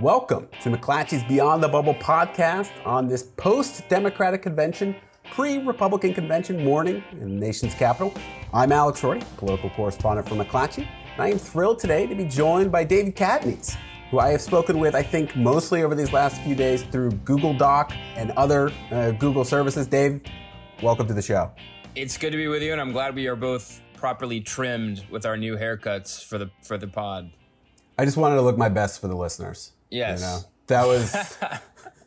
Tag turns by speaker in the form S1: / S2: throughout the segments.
S1: Welcome to McClatchy's Beyond the Bubble podcast on this post Democratic convention, pre Republican convention morning in the nation's capital. I'm Alex Roarty, political correspondent for McClatchy, and I am thrilled today to be joined by David Catanese, who I have spoken with, I think, mostly over these last few days through Google Doc and other uh, Google services. Dave, welcome to the show.
S2: It's good to be with you, and I'm glad we are both properly trimmed with our new haircuts for the for the pod.
S1: I just wanted to look my best for the listeners.
S2: Yes,
S1: you know? that was that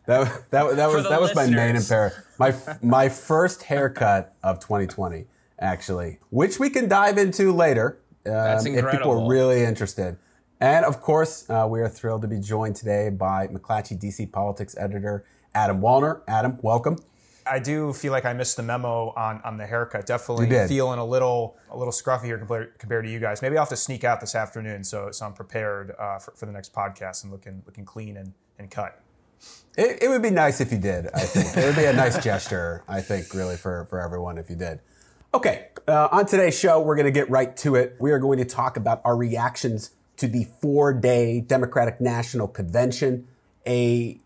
S1: that, that, that was that was my main imperative. My my first haircut of 2020, actually, which we can dive into later
S2: um, if
S1: people are really interested. And of course, uh, we are thrilled to be joined today by McClatchy DC politics editor Adam Wollner. Adam, welcome.
S3: I do feel like I missed the memo on, on the haircut. Definitely feeling a little a little scruffy here compared, compared to you guys. Maybe I'll have to sneak out this afternoon so, so I'm prepared uh, for, for the next podcast and looking looking clean and, and cut.
S1: It, it would be nice if you did. I think it would be a nice gesture. I think really for for everyone if you did. Okay, uh, on today's show we're going to get right to it. We are going to talk about our reactions to the four day Democratic National Convention, a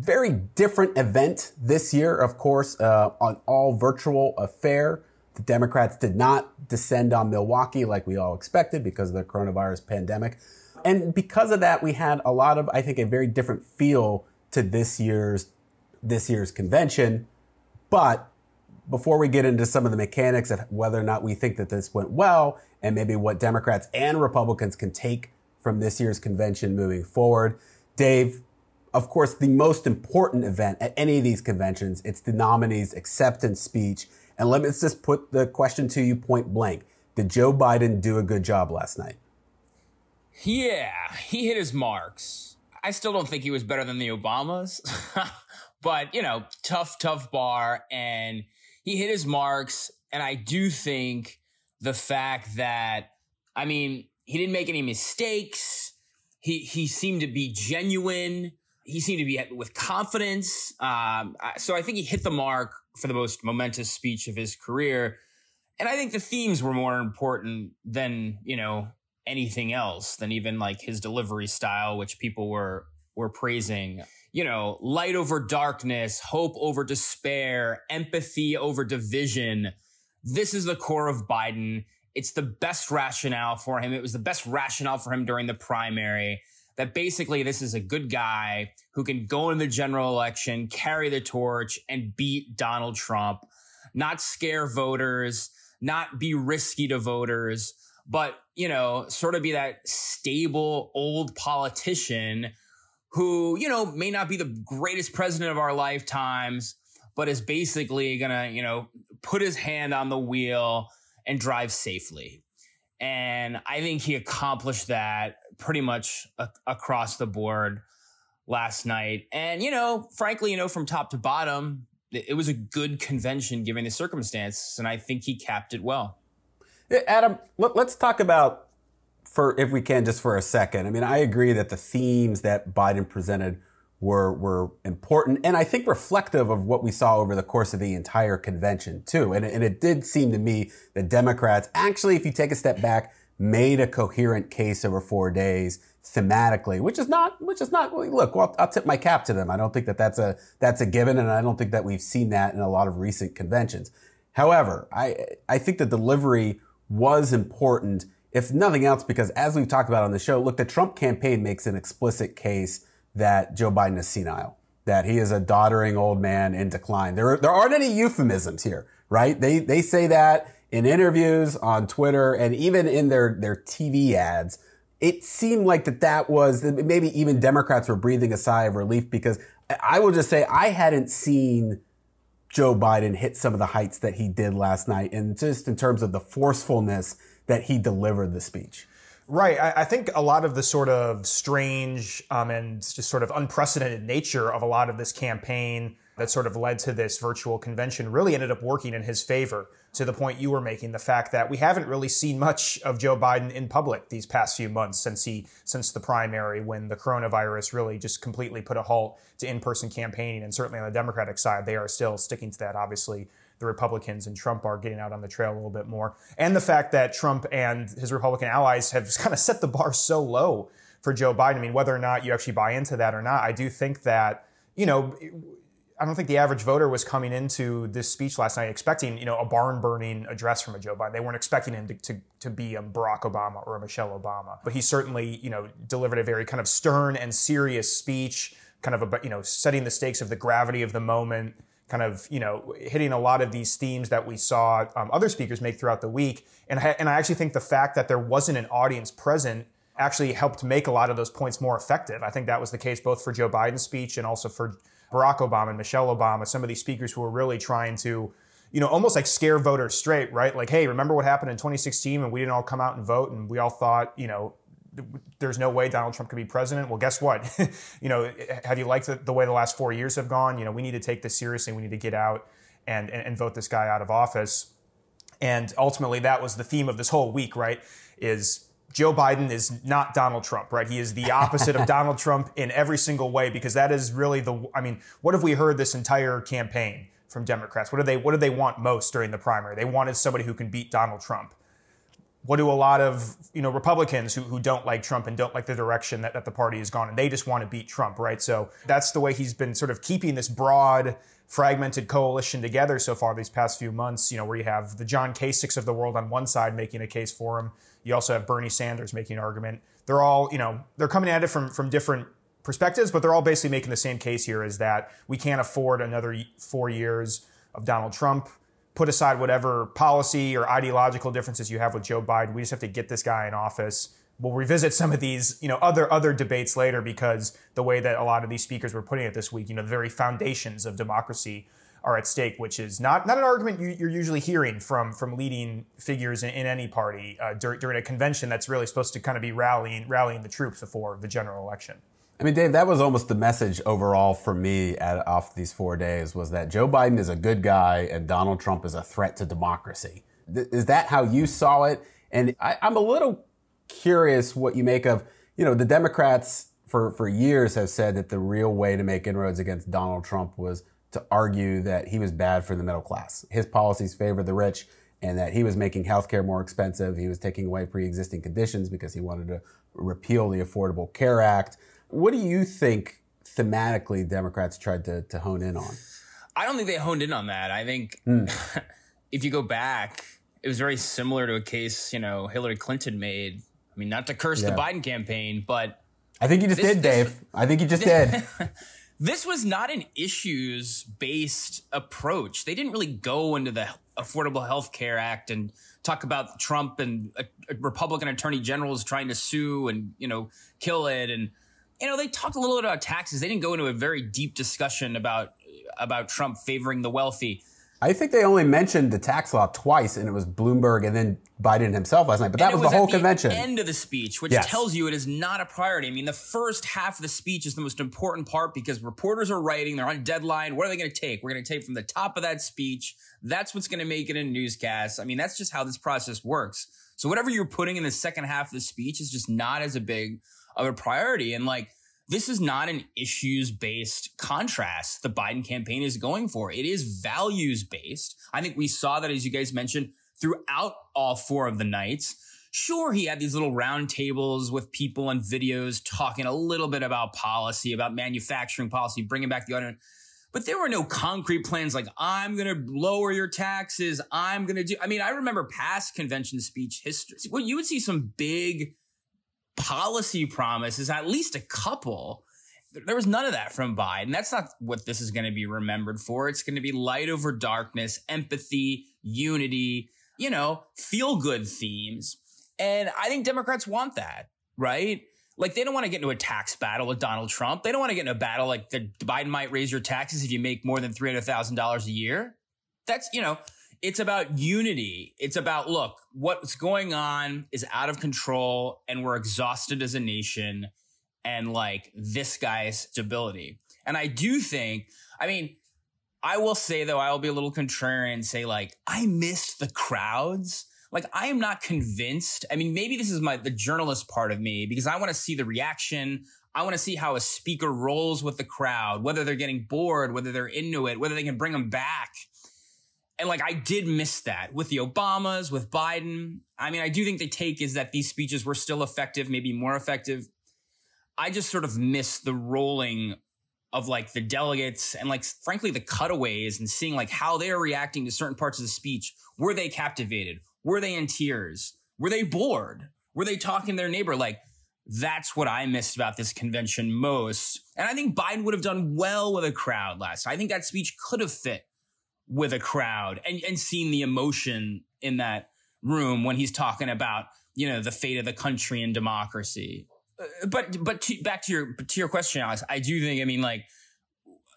S1: very different event this year, of course, uh, an all virtual affair. The Democrats did not descend on Milwaukee like we all expected because of the coronavirus pandemic. And because of that, we had a lot of, I think, a very different feel to this year's, this year's convention. But before we get into some of the mechanics of whether or not we think that this went well and maybe what Democrats and Republicans can take from this year's convention moving forward, Dave, of course, the most important event at any of these conventions. It's the nominee's acceptance speech. And let me just put the question to you point blank. Did Joe Biden do a good job last night?
S2: Yeah, he hit his marks. I still don't think he was better than the Obamas, but you know, tough, tough bar. And he hit his marks. And I do think the fact that, I mean, he didn't make any mistakes. He, he seemed to be genuine he seemed to be with confidence. Um, so I think he hit the mark for the most momentous speech of his career. And I think the themes were more important than, you know, anything else than even like his delivery style, which people were, were praising. You know, light over darkness, hope over despair, empathy over division. This is the core of Biden. It's the best rationale for him. It was the best rationale for him during the primary that basically this is a good guy who can go in the general election, carry the torch, and beat Donald Trump, not scare voters, not be risky to voters, but, you know, sort of be that stable old politician who, you know, may not be the greatest president of our lifetimes, but is basically gonna, you know, put his hand on the wheel and drive safely. And I think he accomplished that pretty much a- across the board last night. And, you know, frankly, you know, from top to bottom, it was a good convention given the circumstances. And I think he capped it well.
S1: Adam, let's talk about for if we can just for a second. I mean, I agree that the themes that Biden presented were were important and I think reflective of what we saw over the course of the entire convention too. And, and it did seem to me that Democrats actually, if you take a step back, made a coherent case over four days thematically, which is not, which is not, look, well, I'll tip my cap to them. I don't think that that's a, that's a given. And I don't think that we've seen that in a lot of recent conventions. However, I, I think the delivery was important, if nothing else, because as we've talked about on the show, look, the Trump campaign makes an explicit case that Joe Biden is senile, that he is a doddering old man in decline. There, there aren't any euphemisms here, right? They, they say that in interviews on Twitter and even in their, their TV ads. It seemed like that that was maybe even Democrats were breathing a sigh of relief because I will just say I hadn't seen Joe Biden hit some of the heights that he did last night and just in terms of the forcefulness that he delivered the speech.
S3: Right. I, I, think a lot of the sort of strange um, and just sort of unprecedented nature of a lot of this campaign that sort of led to this virtual convention really ended up working in his favor to the point you were making the fact that we haven't really seen much of Joe Biden in public these past few months since he since the primary when the coronavirus really just completely put a halt to in-person campaigning and certainly on the Democratic side they are still sticking to that obviously the Republicans and Trump are getting out on the trail a little bit more. And the fact that Trump and his Republican allies have kind of set the bar so low for Joe Biden. I mean, whether or not you actually buy into that or not, I do think that, you know, I don't think the average voter was coming into this speech last night expecting, you know, a barn burning address from a Joe Biden. They weren't expecting him to, to, to, be a Barack Obama or a Michelle Obama. But he certainly, you know, delivered a very kind of stern and serious speech, kind of about, you know, setting the stakes of the gravity of the moment, kind of, you know, hitting a lot of these themes that we saw um, other speakers make throughout the week. And I, and I actually think the fact that there wasn't an audience present actually helped make a lot of those points more effective. I think that was the case both for Joe Biden's speech and also for Barack Obama and Michelle Obama, some of these speakers who were really trying to, you know, almost like scare voters straight, right? Like, hey, remember what happened in 2016 and we didn't all come out and vote and we all thought, you know, there's no way Donald Trump could be president. Well, guess what? you know, eh, eh, have you liked the, the, way the last four years have gone? You know, we need to take this seriously. We need to get out and, and, and vote this guy out of office. And ultimately, that was the theme of this whole week, right? Is Joe Biden is not Donald Trump, right? He is the opposite of Donald Trump in every single way because that is really the I mean, what have we heard this entire campaign from Democrats? What do they what do they want most during the primary? They wanted somebody who can beat Donald Trump. What do a lot of you know Republicans who, who don't like Trump and don't like the direction that, that the party has gone and they just want to beat Trump, right? So that's the way he's been sort of keeping this broad fragmented coalition together so far these past few months, you know, where you have the John Kasichs of the world on one side making a case for him. You also have Bernie Sanders making an argument. They're all, you know, they're coming at it from, from different perspectives, but they're all basically making the same case here is that we can't afford another four years of Donald Trump. Put aside whatever policy or ideological differences you have with Joe Biden. We just have to get this guy in office we'll revisit some of these, you know, other other debates later because the way that a lot of these speakers were putting it this week, you know, the very foundations of democracy are at stake, which is not not an argument you, are usually hearing from from leading figures in, in any party uh, during, during a convention that's really supposed to kind of be rallying rallying the troops before the general election.
S1: I mean, Dave, that was almost the message overall for me at, off these four days was that Joe Biden is a good guy and Donald Trump is a threat to democracy. Th- is that how you saw it? And I, I'm a little curious what you make of, you know, the Democrats for, for years have said that the real way to make inroads against Donald Trump was to argue that he was bad for the middle class. His policies favored the rich and that he was making healthcare more expensive. He was taking away pre-existing conditions because he wanted to repeal the Affordable Care Act. What do you think thematically Democrats tried to, to hone in on?
S2: I don't think they honed in on that. I think mm. if you go back, it was very similar to a case, you know, Hillary Clinton made I mean, not to curse yeah. the Biden campaign, but
S1: I think you just this, did, Dave. This, I think you just did.
S2: this was not an issues based approach. They didn't really go into the Affordable Health Care Act and talk about Trump and a, Republican attorney generals trying to sue and, you know, kill it. And, you know, they talked a little bit about taxes. They didn't go into a very deep discussion about about Trump favoring the wealthy.
S1: I think they only mentioned the tax law twice, and it was Bloomberg and then Biden himself last night. But that was, was, the whole the convention.
S2: End of the speech, which yes. tells you it is not a priority. I mean, the first half of the speech is the most important part because reporters are writing; they're on deadline. What are they going to take? We're going to take from the top of that speech. That's what's going to make it a newscast. I mean, that's just how this process works. So whatever you're putting in the second half of the speech is just not as a big of a priority. And like this is not an issues based contrast the Biden campaign is going for. It is values based. I think we saw that, as you guys mentioned, throughout all four of the nights. Sure, he had these little round tables with people and videos talking a little bit about policy, about manufacturing policy, bringing back the audience. But there were no concrete plans like, I'm going to lower your taxes. I'm going to do. I mean, I remember past convention speech history. Well, you would see some big policy promises, at least a couple. There was none of that from Biden. That's not what this is going to be remembered for. It's going to be light over darkness, empathy, unity, you know, feel good themes. And I think Democrats want that, right? Like they don't want to get into a tax battle with Donald Trump. They don't want to get in a battle like the Biden might raise your taxes if you make more than $300,000 a year. That's, you know, it's about unity. It's about, look, what's going on is out of control and we're exhausted as a nation and like this guy's stability. And I do think, I mean, I will say though, I will be a little contrarian and say like, I missed the crowds. Like I am not convinced. I mean, maybe this is my, the journalist part of me because I want to see the reaction. I want to see how a speaker rolls with the crowd, whether they're getting bored, whether they're into it, whether they can bring them back and like I did miss that with the Obamas, with Biden. I mean, I do think the take is that these speeches were still effective, maybe more effective. I just sort of miss the rolling of like the delegates and like frankly the cutaways and seeing like how they are reacting to certain parts of the speech. Were they captivated? Were they in tears? Were they bored? Were they talking to their neighbor? Like that's what I missed about this convention most. And I think Biden would have done well with a crowd last. I think that speech could have fit with a crowd and, and seen the emotion in that room when he's talking about, you know, the fate of the country and democracy uh, but but to, back to your to your question, Alex, I do think I mean like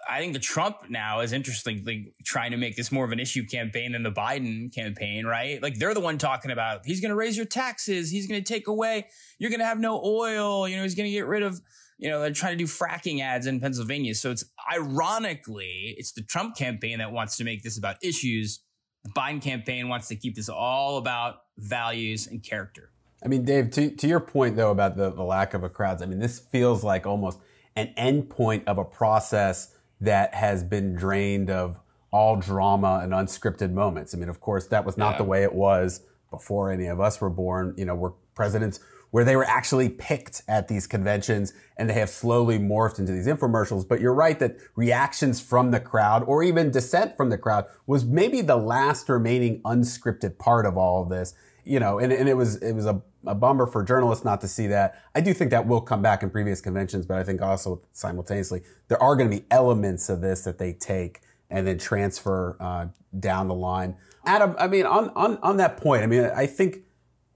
S2: I think the Trump now is interestingly trying to make this more of an issue campaign than the Biden campaign, right? Like they're the one talking about he's going to raise your taxes, he's going to take away, you're going to have no oil, you know, he's going to get rid of, you know, they're trying to do fracking ads in Pennsylvania. So it's ironically, it's the Trump campaign that wants to make this about issues. The Biden campaign wants to keep this all about values and character.
S1: I mean, Dave, to, to your point though about the, the lack of a crowds, I mean, this feels like almost an endpoint of a process that has been drained of all drama and unscripted moments. I mean, of course, that was not yeah. the way it was before any of us were born. You know, we're presidents where they were actually picked at these conventions and they have slowly morphed into these infomercials. But you're right that reactions from the crowd or even dissent from the crowd was maybe the last remaining unscripted part of all of this you know, and, and it was it was a, a bummer for journalists not to see that. I do think that will come back in previous conventions, but I think also simultaneously there are going to be elements of this that they take and then transfer uh, down the line. Adam, I mean, on, on on that point, I mean, I think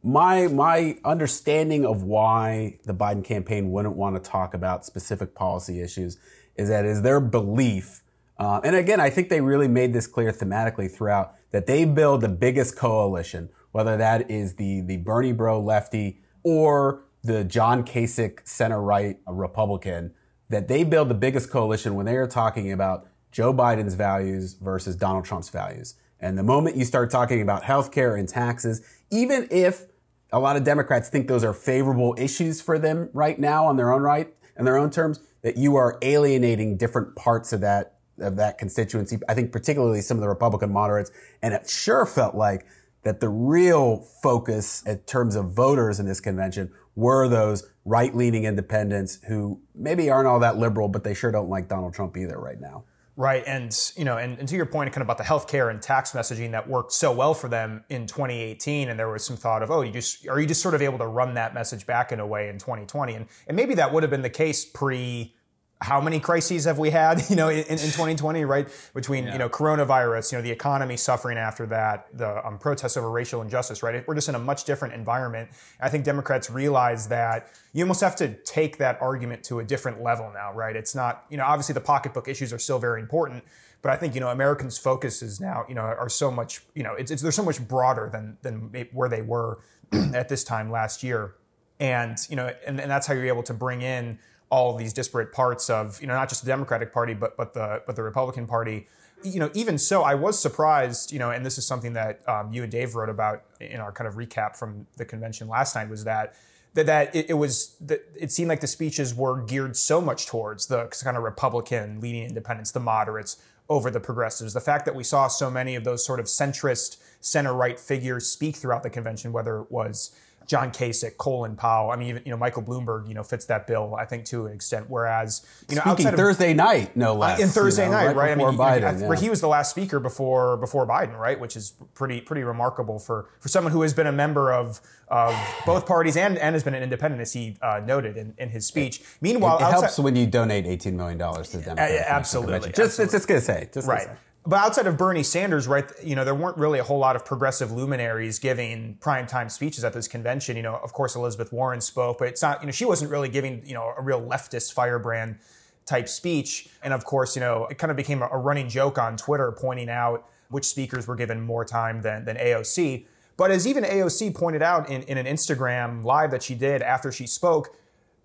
S1: my my understanding of why the Biden campaign wouldn't want to talk about specific policy issues is that is their belief. Uh, and again, I think they really made this clear thematically throughout that they build the biggest coalition whether that is the, the Bernie bro lefty or the John Kasich center right Republican, that they build the biggest coalition when they are talking about Joe Biden's values versus Donald Trump's values. And the moment you start talking about healthcare and taxes, even if a lot of Democrats think those are favorable issues for them right now on their own right and their own terms, that you are alienating different parts of that of that constituency. I think particularly some of the Republican moderates, and it sure felt like that the real focus in terms of voters in this convention were those right leaning independents who maybe aren't all that liberal, but they sure don't like Donald Trump either right now.
S3: Right. And, you know, and, and to your point kind of about the healthcare and tax messaging that worked so well for them in 2018. And there was some thought of, oh, you just, are you just sort of able to run that message back in a way in 2020? And, and maybe that would have been the case pre how many crises have we had, you know, in, in 2020, right? Between, yeah. you know, coronavirus, you know, the economy suffering after that, the um, protests over racial injustice, right? We're just in a much different environment. I think Democrats realize that you almost have to take that argument to a different level now, right? It's not, you know, obviously the pocketbook issues are still very important, but I think, you know, Americans' focuses now, you know, are so much, you know, it's, it's they're so much broader than, than where they were at this time last year. And, you know, and, and that's how you're able to bring in, all these disparate parts of you know not just the Democratic Party but but the but the Republican Party. You know, even so, I was surprised. You know, and this is something that um, you and Dave wrote about in our kind of recap from the convention last night. Was that that that it, it was that it seemed like the speeches were geared so much towards the kind of Republican leading independents, the moderates over the progressives. The fact that we saw so many of those sort of centrist center right figures speak throughout the convention, whether it was John Kasich, Colin Powell. I mean, even you know Michael Bloomberg, you know, fits that bill. I think to an extent. Whereas you know,
S1: Speaking outside Thursday
S3: of,
S1: night, no less.
S3: In Thursday
S1: you know,
S3: night,
S1: right?
S3: right?
S1: I mean,
S3: Biden,
S1: you know,
S3: where he was the last speaker before before Biden, right? Which is pretty pretty remarkable for for someone who has been a member of of both parties and and has been an independent, as he uh, noted in, in his speech. Meanwhile,
S1: it, it outside, helps when you donate eighteen million dollars to the Democrats.
S3: absolutely,
S1: just
S3: absolutely.
S1: just gonna say, just
S3: right.
S1: Gonna say.
S3: But outside of Bernie Sanders, right, you know, there weren't really a whole lot of progressive luminaries giving primetime speeches at this convention. You know, of course, Elizabeth Warren spoke, but it's not, you know, she wasn't really giving, you know, a real leftist firebrand type speech. And of course, you know, it kind of became a running joke on Twitter pointing out which speakers were given more time than, than AOC. But as even AOC pointed out in, in an Instagram live that she did after she spoke,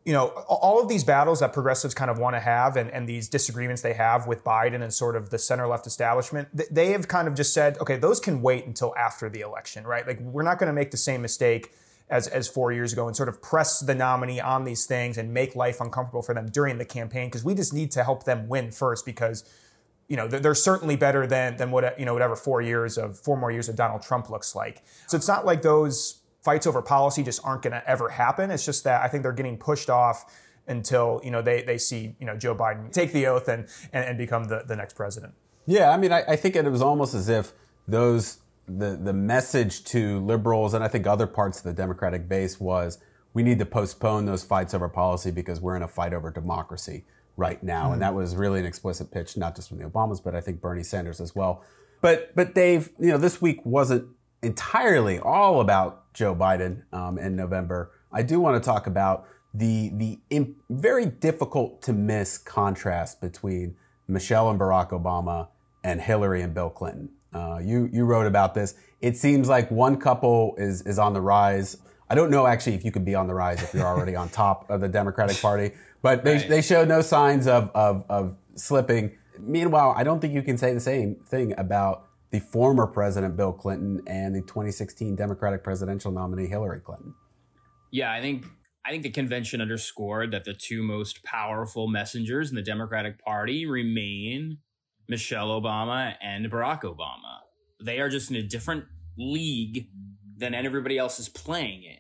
S3: you know, all of these battles that progressives kind of want to have and, and these disagreements they have with Biden and sort of the center left establishment, they have kind of just said, okay, those can wait until after the election, right? Like, we're not going to make the same mistake as, as four years ago and sort of press the nominee on these things and make life uncomfortable for them during the campaign because we just need to help them win first because you know, they're certainly better than than what you know whatever four years of four more years of Donald Trump looks like. So it's not like those fights over policy just aren't going to ever happen. It's just that I think they're getting pushed off until you know they they see you know Joe Biden take the oath and and, and become the, the next president.
S1: Yeah, I mean, I, I think it was almost as if those the the message to liberals and I think other parts of the Democratic base was we need to postpone those fights over policy because we're in a fight over democracy right now, mm-hmm. and that was really an explicit pitch, not just from the Obamas, but I think Bernie Sanders as well. But but Dave, you know, this week wasn't entirely all about Joe Biden um, in November. I do want to talk about the the imp- very difficult to miss contrast between Michelle and Barack Obama and Hillary and Bill Clinton. Uh, you you wrote about this. It seems like one couple is is on the rise. I don't know actually if you could be on the rise if you're already on top of the Democratic Party, but they right. they show no signs of, of of slipping. Meanwhile, I don't think you can say the same thing about the former President Bill Clinton and the 2016 Democratic presidential nominee Hillary Clinton.
S2: Yeah, I think I think the convention underscored that the two most powerful messengers in the Democratic Party remain Michelle Obama and Barack Obama. They are just in a different league than everybody else is playing in.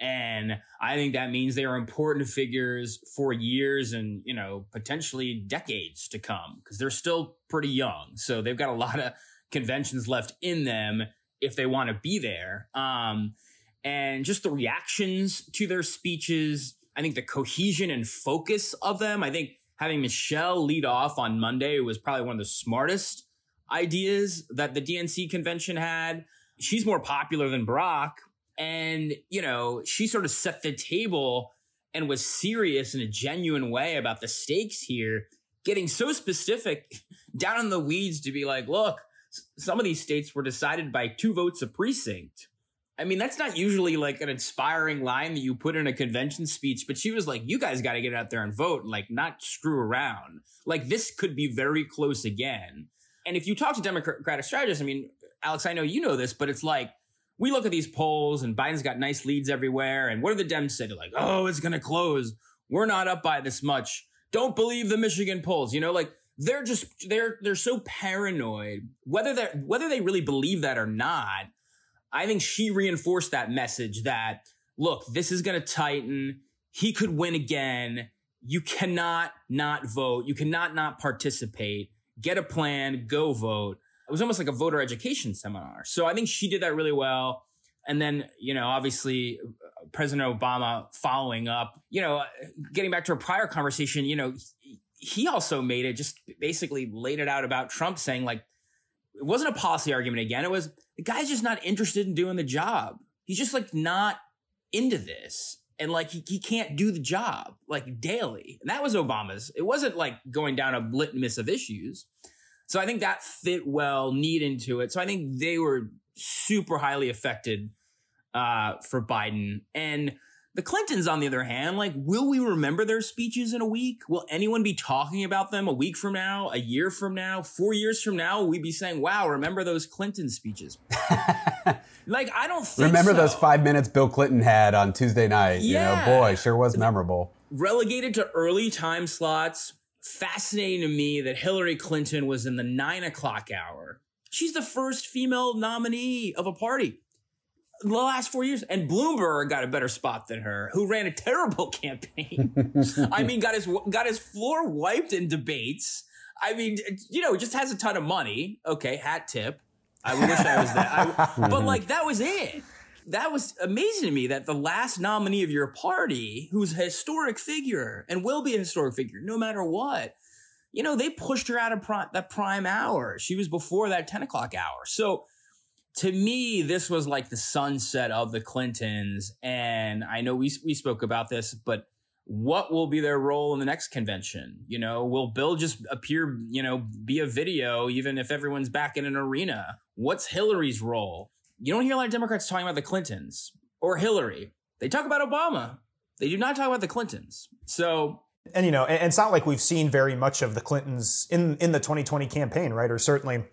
S2: And I think that means they are important figures for years and, you know, potentially decades to come because they're still pretty young. So they've got a lot of conventions left in them if they want to be there. Um, and just the reactions to their speeches, I think the cohesion and focus of them, I think having Michelle lead off on Monday was probably one of the smartest ideas that the DNC convention had. She's more popular than Barack. And, you know, she sort of set the table and was serious in a genuine way about the stakes here, getting so specific down in the weeds to be like, look, some of these states were decided by two votes a precinct. I mean, that's not usually like an inspiring line that you put in a convention speech, but she was like, you guys got to get out there and vote and like not screw around. Like this could be very close again. And if you talk to Democratic strategists, I mean, Alex, I know you know this, but it's like, we look at these polls and Biden's got nice leads everywhere. And what do the Dems say? They're like, oh, it's going to close. We're not up by this much. Don't believe the Michigan polls. You know, like they're just, they're, they're so paranoid, whether they whether they really believe that or not I think she reinforced that message that, look, this is going to tighten. He could win again. You cannot not vote. You cannot not participate. Get a plan, go vote. It was almost like a voter education seminar. So I think she did that really well. And then, you know, obviously uh, President Obama following up, you know, uh, getting back to a prior conversation, you know, he also made it just basically laid it out about Trump saying like, it wasn't a policy argument again. It was the guy's just not interested in doing the job. He's just like not into this. And like he, he can't do the job like daily. And that was Obama's. It wasn't like going down a litmus of issues. So I think that fit well, neat into it. So I think they were super highly affected uh, for Biden. And the Clintons, on the other hand, like, will we remember their speeches in a week? Will anyone be talking about them a week from now, a year from now, four years from now? Will we be saying, wow, remember those Clinton speeches? like, I don't
S1: Remember
S2: so.
S1: those five minutes Bill Clinton had on Tuesday night? Yeah. You know, boy, sure was memorable.
S2: Relegated to early time slots. Fascinating to me that Hillary Clinton was in the nine o'clock hour. She's the first female nominee of a party the last four years. And Bloomberg got a better spot than her, who ran a terrible campaign. I mean, got his got his floor wiped in debates. I mean, you know, just has a ton of money. Okay, hat tip. I wish I was that. I, but like that was it. That was amazing to me that the last nominee of your party, who's a historic figure and will be a historic figure no matter what, you know, they pushed her out of prime, that prime hour. She was before that 10 o'clock hour. So to me, this was like the sunset of the Clintons. And I know we, we spoke about this, but what will be their role in the next convention? You know, will Bill just appear, you know, be a video, even if everyone's back in an arena? What's Hillary's role? You don't hear a lot of Democrats talking about the Clintons or Hillary. They talk about Obama. They do not talk about the Clintons. So
S3: and you know, and it's not like we've seen very much of the Clintons in in the 2020 campaign, right? Or certainly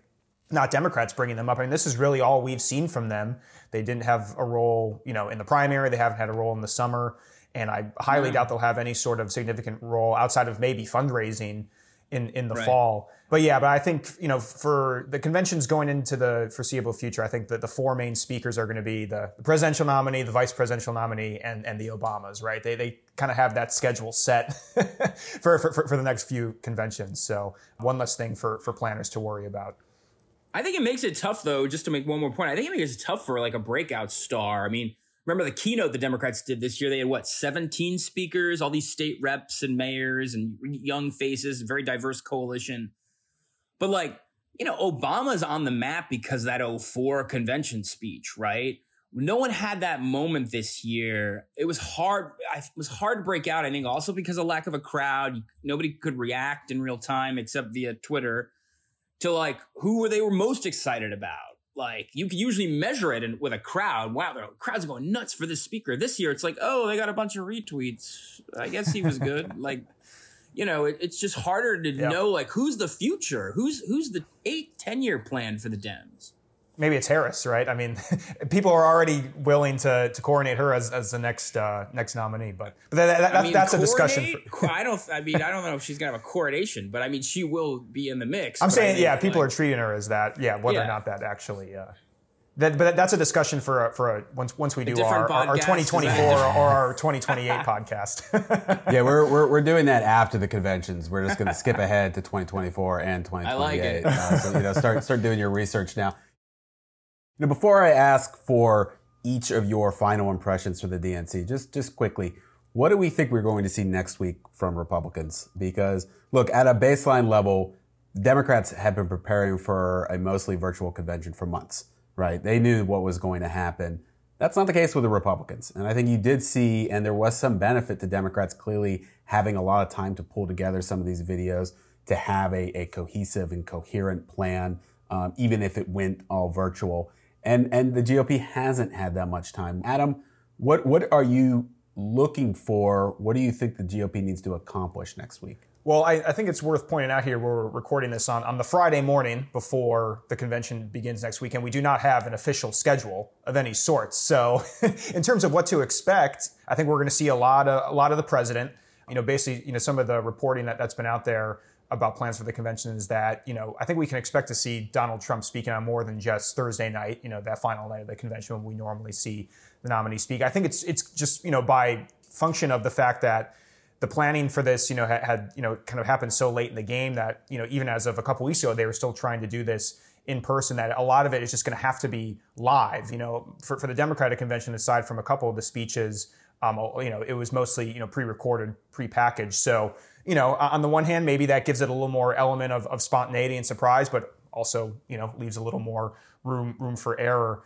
S3: not Democrats bringing them up. I mean, this is really all we've seen from them. They didn't have a role, you know, in the primary. They haven't had a role in the summer, and I highly hmm. doubt they'll have any sort of significant role outside of maybe fundraising in in the
S2: Right.
S3: fall. But yeah, but I think you know for the conventions going into the foreseeable future, I think that the four main speakers are going to be the, the presidential nominee, the vice presidential nominee, and and the Obamas. Right? They they kind of have that schedule set for for for the next few conventions. So one less thing for for planners to worry about.
S2: I think it makes it tough, though. Just to make one more point, I think it makes it tough for like a breakout star. I mean, remember the keynote the Democrats did this year? They had what, 17 speakers, all these state reps and mayors and young faces, very diverse coalition. But like, you know, Obama's on the map because that 04 convention speech, right? No one had that moment this year. It was hard. It was hard to break out. I think also because of lack of a crowd. Nobody could react in real time except via Twitter to like who were they were most excited about. Like you can usually measure it in, with a crowd. Wow, the crowd's are going nuts for this speaker. This year, it's like, oh, they got a bunch of retweets. I guess he was good. like, you know, it, it's just harder to
S3: Yeah.
S2: know like who's the future, who's who's the eight, 10 year plan for the Dems.
S3: Maybe it's Harris, right? I mean, people are already willing to to coronate her as, as the next uh, next nominee, but, but that, that,
S2: I mean,
S3: that's a discussion. For,
S2: I don't. I mean, I don't know if she's gonna have a coronation, but I mean, she will be in the mix.
S3: I'm
S2: but I
S3: saying, yeah, people
S2: like,
S3: are treating her as that. Yeah, whether or not that actually. Uh, that, but that's a discussion for a, for a, once once we do our, our, our 2024 or our 2028 podcast.
S1: Yeah, we're, we're, we're doing that after the conventions. We're just going to skip ahead to 2024 and 2028.
S2: like it.
S1: Uh, so, you know, start, start doing your research now. Know, before I ask for each of your final impressions for the DNC, just, just quickly, what do we think we're going to see next week from Republicans? Because, look, at a baseline level, Democrats have been preparing for a mostly virtual convention for months, right? They knew what was going to happen. That's not the case with the Republicans. And I think you did see, and there was some benefit to Democrats clearly having a lot of time to pull together some of these videos to have a, a cohesive and coherent plan, um, even if it went all virtual. And, and the GOP hasn't had that much time. Adam, what, what are you looking for? What do you think the GOP needs to accomplish next week?
S3: Well, I, I think it's worth pointing out here we're recording this on, on the Friday morning before the convention begins next week, and we do not have an official schedule of any sort. So, in terms of what to expect, I think we're going to see a lot of a lot of the president. You know, basically, you know, some of the reporting that, that's been out there about plans for the convention is that you know I think we can expect to see Donald Trump speaking on more than just Thursday night. You know, that final night of the convention when we normally see the nominee speak. I think it's it's just you know by function of the fact that the planning for this, you know, had, had, you know kind of happened so late in the game that you know even as of a couple weeks ago, they were still trying to do this in person. That a lot of it is just going to have to be live. You know, for, for the Democratic convention, aside from a couple of the speeches, um, you know, it was mostly you know pre-recorded, pre-packaged. So you know, on the one hand, maybe that gives it a little more element of, of spontaneity and surprise, but also you know leaves a little more room room for error.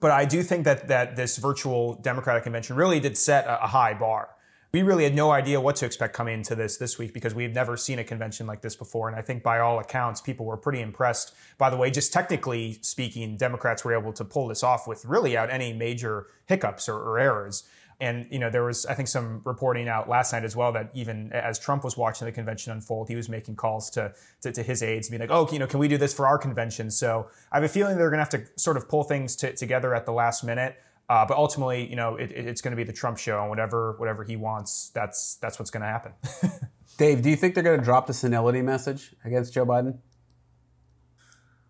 S3: But I do think that that this virtual Democratic convention really did set a, a high bar we really had no idea what to expect coming into this this week because we had never seen a convention like this before. And I think by all accounts, people were pretty impressed. By the way, just technically speaking, Democrats were able to pull this off with really out any major hiccups or, or errors. And you know, there was I think some reporting out last night as well that even as Trump was watching the convention unfold, he was making calls to to, to his aides, being like, "Oh, you know, can we do this for our convention?" So I have a feeling they're going to have to sort of pull things to, together at the last minute. Uh, but ultimately, you know, it, it's going to be the Trump show, and whatever whatever he wants, that's that's what's going to happen.
S1: Dave, do you think they're going to drop the senility message against Joe Biden?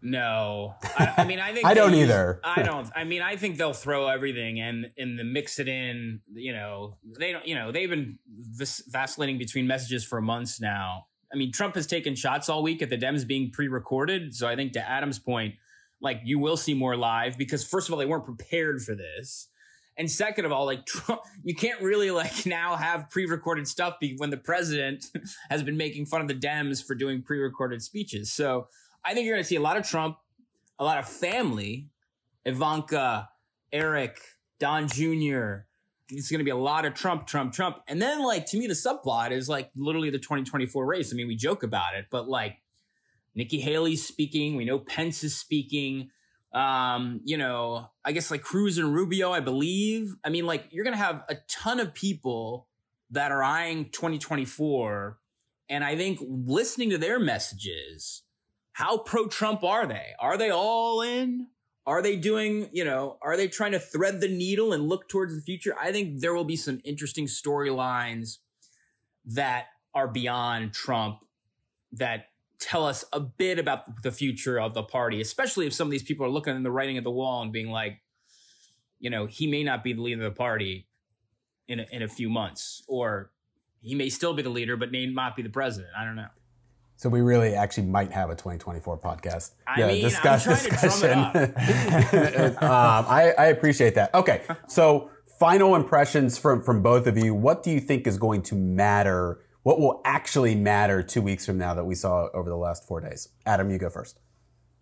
S2: No, I, I mean I think
S1: I don't either.
S2: I don't. I mean I think they'll throw everything and in the mix it in. You know they don't. You know they've been vacillating between messages for months now. I mean Trump has taken shots all week at the Dems being pre-recorded. So I think to Adam's point, like you will see more live because first of all they weren't prepared for this. And second of all, like Trump, you can't really like now have pre-recorded stuff be- when the president has been making fun of the Dems for doing pre-recorded speeches. So I think you're going to see a lot of Trump, a lot of family, Ivanka, Eric, Don Jr. It's going to be a lot of Trump, Trump, Trump. And then, like, to me, the subplot is like literally the 2024 race. I mean, we joke about it, but like Nikki Haley's speaking. We know Pence is speaking. Um, you know, I guess like Cruz and Rubio, I believe. I mean, like, you're going to have a ton of people that are eyeing 2024. And I think listening to their messages, how pro Trump are they? Are they all in? Are they doing, you know, are they trying to thread the needle and look towards the future? I think there will be some interesting storylines that are beyond Trump that tell us a bit about the future of the party, especially if some of these people are looking in the writing of the wall and being like, you know, he may not be the leader of the party in a, in a few months, or he may still be the leader, but may not be the president. I don't know.
S1: So we really actually might have a 2024 podcast.
S2: I yeah, mean, discuss, I'm trying discussion. to drum
S1: it up. um, I, I appreciate that. Okay, so final impressions from from both of you. What do you think is going to matter? What will actually matter two weeks from now that we saw over the last four days? Adam, you go first.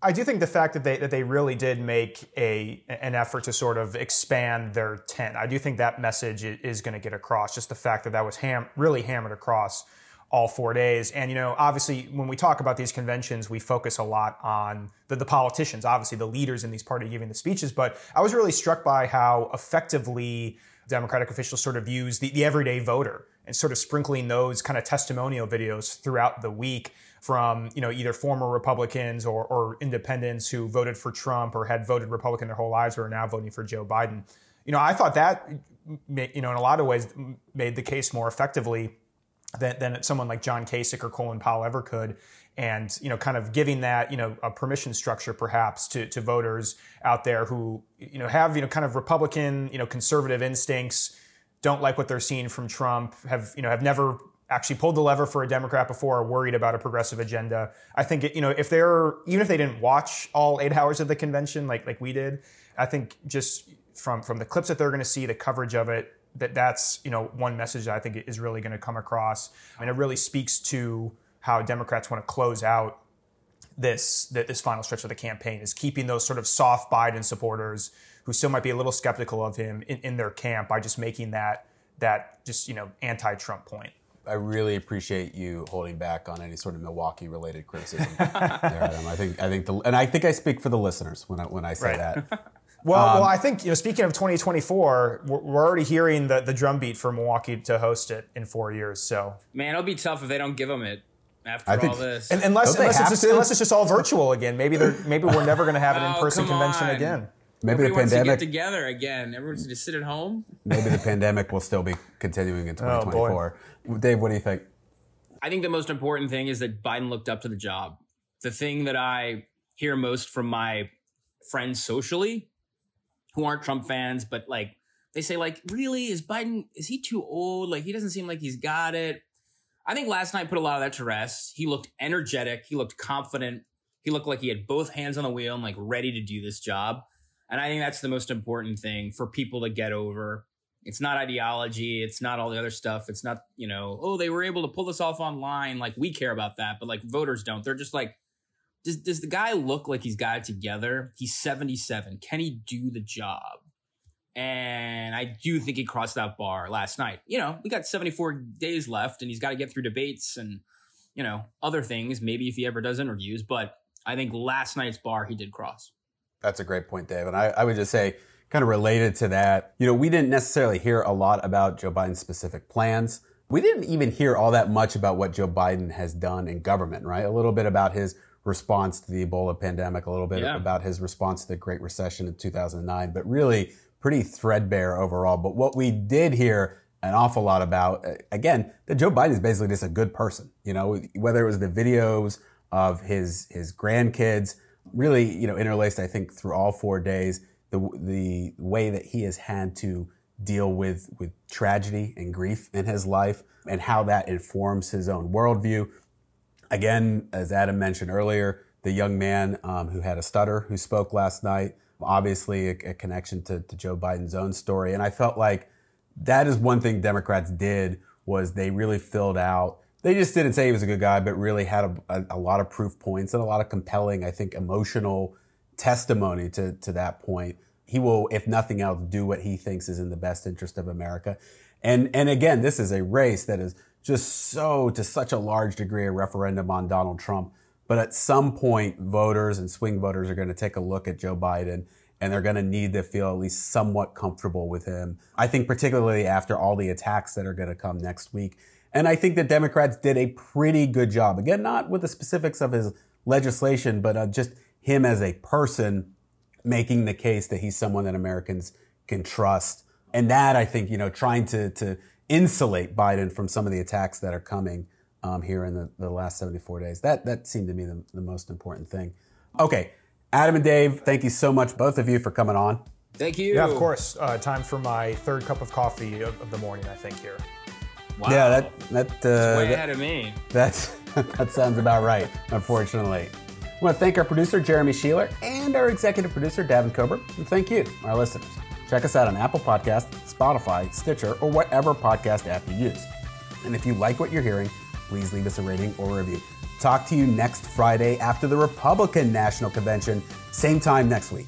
S3: I do think the fact that they that they really did make a an effort to sort of expand their tent. I do think that message is going to get across. Just the fact that that was ham really hammered across all four days. And you know, obviously, when we talk about these conventions, we focus a lot on the, the politicians, obviously the leaders in these parties giving the speeches. But I was really struck by how effectively Democratic officials sort of use the, the everyday voter and sort of sprinkling those kind of testimonial videos throughout the week from you know either former Republicans or, or independents who voted for Trump or had voted Republican their whole lives or are now voting for Joe Biden. You know, I thought that you know in a lot of ways made the case more effectively than, than someone like John Kasich or Colin Powell ever could. And you know, kind of giving that you know a permission structure perhaps to, to voters out there who you know have you know kind of Republican you know conservative instincts, don't like what they're seeing from Trump, have you know have never actually pulled the lever for a Democrat before are worried about a progressive agenda. I think it, you know if they're even if they didn't watch all eight hours of the convention like like we did, I think just from from the clips that they're going to see, the coverage of it, that that's you know one message that I think is really going to come across, and it really speaks to how Democrats want to close out this this final stretch of the campaign is keeping those sort of soft Biden supporters who still might be a little skeptical of him in, in their camp by just making that that just you know anti-Trump point.
S1: I really appreciate you holding back on any sort of Milwaukee related criticism. there. I think I think the and I think I speak for the listeners when I when I say right. that.
S3: Well, um, well, I think you know. Speaking of 2024, we're, we're already hearing the the drumbeat for Milwaukee to host it in four years. So,
S2: man, it'll be tough if they don't give them it after think, all this.
S3: And, unless unless it's, just, unless it's, just, all virtual again. Maybe they're maybe we're never going to have an in person oh, convention on. again.
S2: Maybe Nobody the pandemic wants to get together again. Everyone's just sit at home.
S1: Maybe the pandemic will still be continuing in 2024. Oh, Dave, what do you think?
S2: I think the most important thing is that Biden looked up to the job. The thing that I hear most from my friends socially who aren't Trump fans, but like they say, like, really, is Biden, is he too old? Like, he doesn't seem like he's got it. I think last night put a lot of that to rest. He looked energetic. He looked confident. He looked like he had both hands on the wheel and like ready to do this job. And I think that's the most important thing for people to get over. It's not ideology. It's not all the other stuff. It's not, you know, oh, they were able to pull this off online. Like we care about that, but like voters don't. They're just like, does does the guy look like he's got it together? He's 77. Can he do the job? And I do think he crossed that bar last night. You know, we got 74 days left and he's got to get through debates and, you know, other things, maybe if he ever does interviews. But I think last night's bar he did cross.
S1: That's a great point, Dave. And I, I would just say, kind of related to that, you know, we didn't necessarily hear a lot about Joe Biden's specific plans. We didn't even hear all that much about what Joe Biden has done in government, right? A little bit about his response to the Ebola pandemic, a little bit yeah. about his response to the Great Recession of 2009, but really pretty threadbare overall. But what we did hear an awful lot about, uh, again, that Joe Biden is basically just a good person. You know, whether it was the videos of his his grandkids, really, you know, interlaced, I think, through all four days, the the way that he has had to deal with with tragedy and grief in his life, and how that informs his own worldview Again, as Adam mentioned earlier, the young man um, who had a stutter who spoke last night, obviously a, a connection to, to Joe Biden's own story. And I felt like that is one thing Democrats did was they really filled out. They just didn't say he was a good guy, but really had a, a, a lot of proof points and a lot of compelling, I think, emotional testimony to, to that point. He will, if nothing else, do what he thinks is in the best interest of America. And, and again, this is a race that is just so to such a large degree a referendum on Donald Trump. But at some point, voters and swing voters are going to take a look at Joe Biden and they're going to need to feel at least somewhat comfortable with him. I think particularly after all the attacks that are going to come next week. And I think the Democrats did a pretty good job. Again, not with the specifics of his legislation, but uh, just him as a person making the case that he's someone that Americans can trust. And that I think, you know, trying to, to insulate Biden from some of the attacks that are coming um, here in the, the last 74 days. That that seemed to me the, the most important thing. Okay, Adam and Dave, thank you so much, both of you, for coming on.
S2: Thank you.
S3: Yeah, of course. Uh, time for my third cup of coffee of, of the morning, I think, here.
S2: Wow.
S1: Yeah, that that uh,
S2: way
S1: that-
S2: ahead of me.
S1: That's, that sounds about right, unfortunately. I want to thank our producer, Jeremy Sheeler, and our executive producer, Davin Kober. And thank you, our listeners. Check us out on Apple Podcasts, Spotify, Stitcher, or whatever podcast app you use. And if you like what you're hearing, please leave us a rating or review. Talk to you next Friday after the Republican National Convention, same time next week.